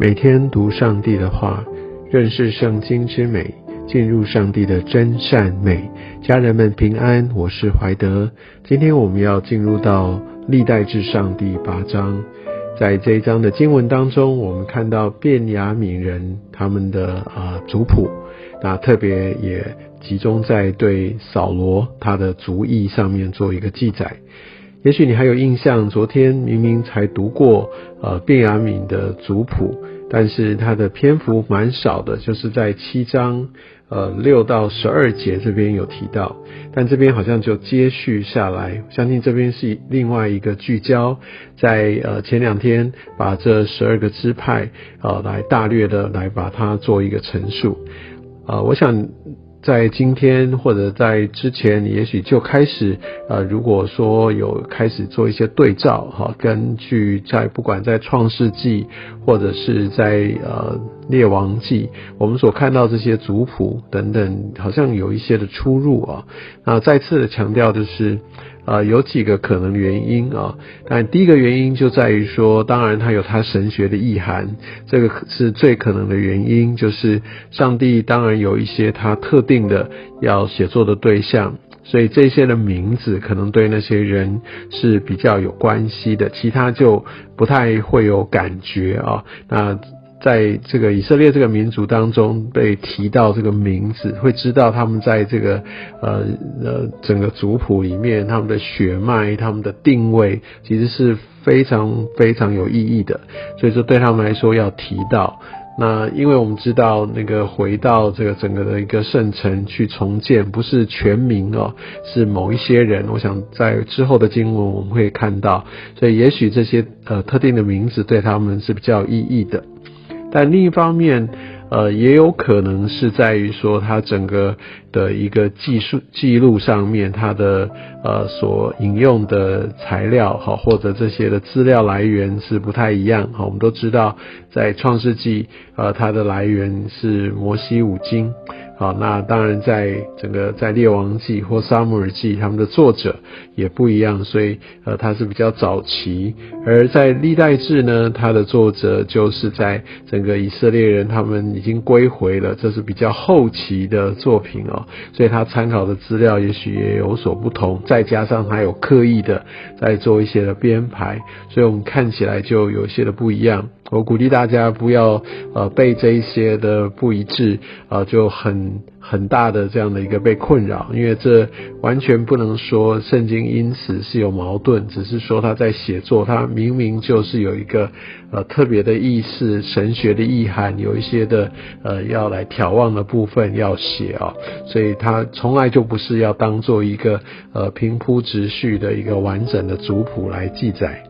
每天读上帝的话，认识圣经之美，进入上帝的真善美。家人们平安，我是怀德。今天我们要进入到历代至上第八章，在这一章的经文当中，我们看到便雅悯人他们的啊族谱，那特别也集中在对扫罗他的族裔上面做一个记载。也许你还有印象，昨天明明才读过呃卞雅敏的族谱，但是它的篇幅蛮少的，就是在七章呃六到十二节这边有提到，但这边好像就接续下来，相信这边是另外一个聚焦，在呃前两天把这十二个支派呃来大略的来把它做一个陈述，呃，我想。在今天或者在之前，也许就开始，呃，如果说有开始做一些对照，哈，根据在不管在创世纪或者是在呃列王记，我们所看到这些族谱等等，好像有一些的出入啊。那再次的强调就是。啊，有几个可能原因啊，但第一个原因就在于说，当然它有它神学的意涵，这个是最可能的原因，就是上帝当然有一些他特定的要写作的对象，所以这些的名字可能对那些人是比较有关系的，其他就不太会有感觉啊，那。在这个以色列这个民族当中被提到这个名字，会知道他们在这个呃呃整个族谱里面，他们的血脉、他们的定位，其实是非常非常有意义的。所以说对他们来说要提到。那因为我们知道那个回到这个整个的一个圣城去重建，不是全民哦，是某一些人。我想在之后的经文我们会看到，所以也许这些呃特定的名字对他们是比较有意义的。但另一方面，呃，也有可能是在于说，它整个的一个技术记录上面，它的呃所引用的材料哈，或者这些的资料来源是不太一样哈。我们都知道，在创世纪，呃，它的来源是摩西五经。好，那当然，在整个在列王记或撒母耳记，他们的作者也不一样，所以呃，他是比较早期；而在历代志呢，他的作者就是在整个以色列人他们已经归回了，这是比较后期的作品哦，所以他参考的资料也许也有所不同，再加上他有刻意的在做一些的编排，所以我们看起来就有些的不一样。我鼓励大家不要呃被这一些的不一致啊就很很大的这样的一个被困扰，因为这完全不能说圣经因此是有矛盾，只是说他在写作，他明明就是有一个呃特别的意思、神学的意涵，有一些的呃要来眺望的部分要写啊，所以他从来就不是要当做一个呃平铺直叙的一个完整的族谱来记载。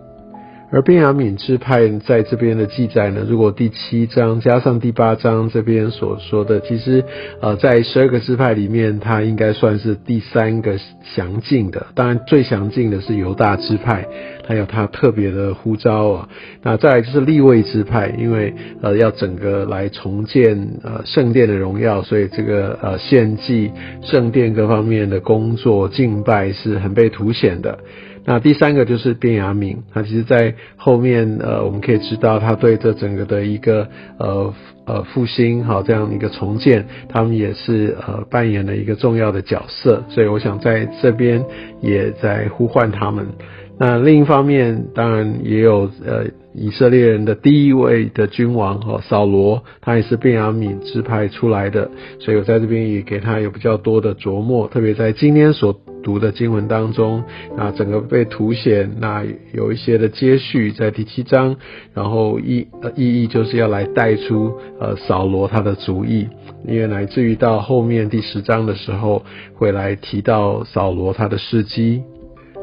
而便雅敏支派在这边的记载呢，如果第七章加上第八章这边所说的，其实呃在十二个支派里面，它应该算是第三个详尽的。当然最详尽的是犹大支派，还有他特别的呼召啊。那再来就是立位之派，因为呃要整个来重建呃圣殿的荣耀，所以这个呃献祭圣殿各方面的工作敬拜是很被凸显的。那第三个就是卞雅敏，他其实在后面，呃，我们可以知道他对这整个的一个呃呃复兴，好这样一个重建，他们也是呃扮演了一个重要的角色，所以我想在这边也在呼唤他们。那另一方面，当然也有呃以色列人的第一位的君王哈扫罗，他也是便雅悯支派出来的，所以我在这边也给他有比较多的琢磨，特别在今天所读的经文当中，那整个被凸显，那有一些的接续在第七章，然后意呃意义就是要来带出呃扫罗他的主意，因为乃至于到后面第十章的时候会来提到扫罗他的事迹。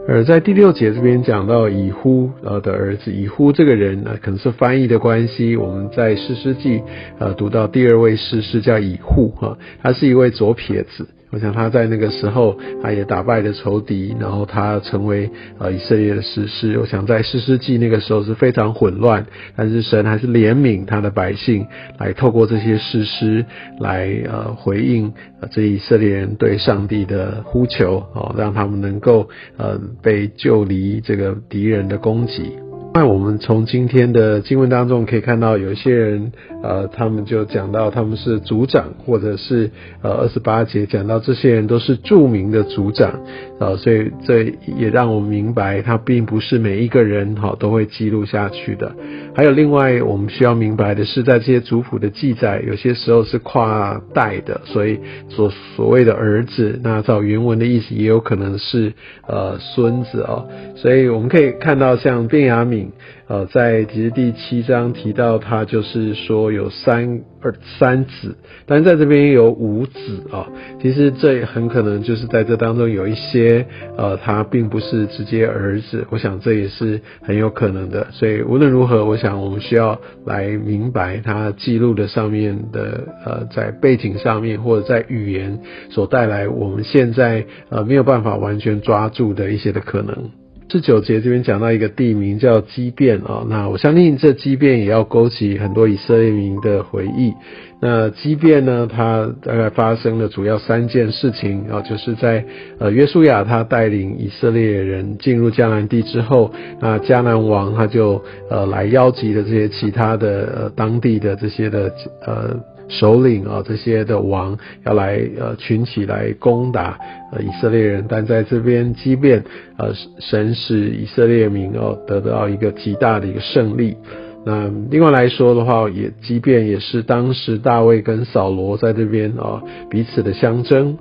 而在第六节这边讲到以呼呃的儿子以呼这个人呢，可能是翻译的关系，我们在诗诗记呃读到第二位诗诗叫以呼哈，他是一位左撇子。我想他在那个时候，他也打败了仇敌，然后他成为呃以色列的士师。我想在士师记那个时候是非常混乱，但是神还是怜悯他的百姓，来透过这些士师来呃回应这以色列人对上帝的呼求，哦，让他们能够呃被救离这个敌人的攻击。那我们从今天的经文当中可以看到，有一些人，呃，他们就讲到他们是族长，或者是呃二十八节讲到这些人都是著名的族长，啊，所以这也让我们明白，他并不是每一个人哈都会记录下去的。还有另外我们需要明白的是，在这些族谱的记载，有些时候是跨代的，所以所所谓的儿子，那照原文的意思，也有可能是呃孙子哦。所以我们可以看到，像卞雅敏。呃，在其实第七章提到他就是说有三二三子，但在这边有五子啊。其实这很可能就是在这当中有一些呃，他并不是直接儿子，我想这也是很有可能的。所以无论如何，我想我们需要来明白他记录的上面的呃，在背景上面或者在语言所带来我们现在呃没有办法完全抓住的一些的可能。十九节这边讲到一个地名叫基变啊，那我相信这基变也要勾起很多以色列民的回忆。那基变呢，它大概发生了主要三件事情啊，就是在呃约书亚他带领以色列人进入迦南地之后，那迦南王他就呃来邀集的这些其他的呃当地的这些的呃。首领啊，这些的王要来呃群起来攻打呃以色列人，但在这边即便呃神使以色列民哦得到一个极大的一个胜利。那另外来说的话，也即便也是当时大卫跟扫罗在这边啊彼此的相争。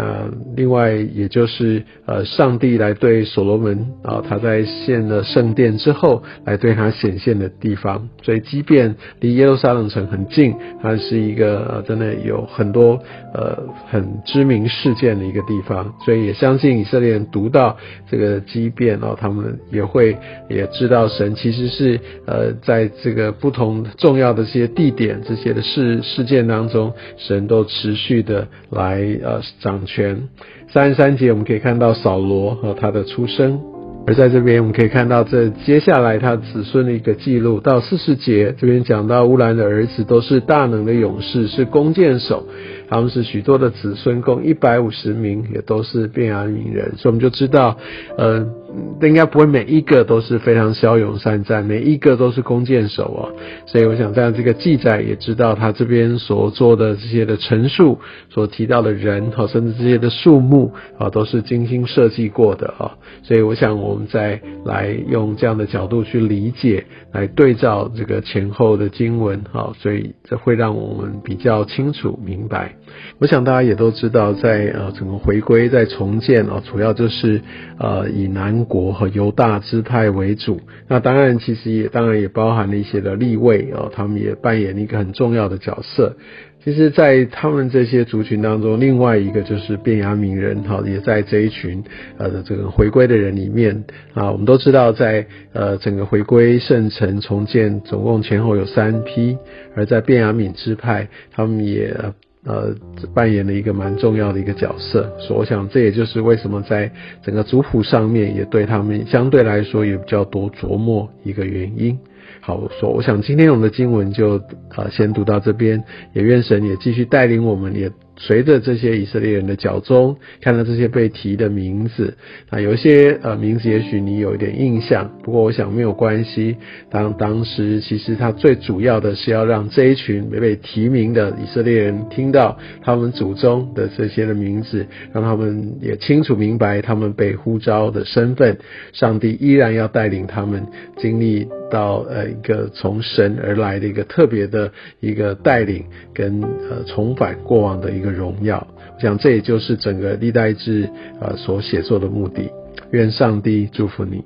那另外，也就是呃，上帝来对所罗门啊，他在献了圣殿之后，来对他显现的地方。所以，即便离耶路撒冷城很近，它是一个真的有很多呃很知名事件的一个地方。所以，也相信以色列人读到这个畸变哦，他们也会也知道神其实是呃，在这个不同重要的这些地点、这些的事事件当中，神都持续的来呃掌。全三十三节，我们可以看到扫罗和他的出生，而在这边我们可以看到这接下来他子孙的一个记录。到四十节这边讲到乌兰的儿子都是大能的勇士，是弓箭手，他们是许多的子孙共一百五十名，也都是便雅悯人，所以我们就知道，嗯。应该不会每一个都是非常骁勇善战，每一个都是弓箭手哦。所以我想，在这个记载也知道他这边所做的这些的陈述，所提到的人哈，甚至这些的数目啊，都是精心设计过的啊。所以我想，我们再来用这样的角度去理解，来对照这个前后的经文哈，所以这会让我们比较清楚明白。我想大家也都知道，在呃整个回归在重建啊，主要就是呃以南。国和犹大支派为主，那当然其实也当然也包含了一些的立位哦，他们也扮演了一个很重要的角色。其实，在他们这些族群当中，另外一个就是便雅悯人哈，也在这一群呃这个回归的人里面啊。我们都知道，在呃整个回归圣城重建，总共前后有三批，而在便雅悯支派，他们也。呃，扮演了一个蛮重要的一个角色，所以我想这也就是为什么在整个族谱上面也对他们相对来说也比较多琢磨一个原因。好，我说我想今天我们的经文就呃先读到这边，也愿神也继续带领我们也。随着这些以色列人的脚踪，看到这些被提的名字，啊，有一些呃名字也许你有一点印象，不过我想没有关系。当当时其实他最主要的是要让这一群没被提名的以色列人听到他们祖宗的这些的名字，让他们也清楚明白他们被呼召的身份。上帝依然要带领他们经历到呃一个从神而来的一个特别的一个带领，跟呃重返过往的一个。荣耀，我想这也就是整个历代志啊所写作的目的。愿上帝祝福你。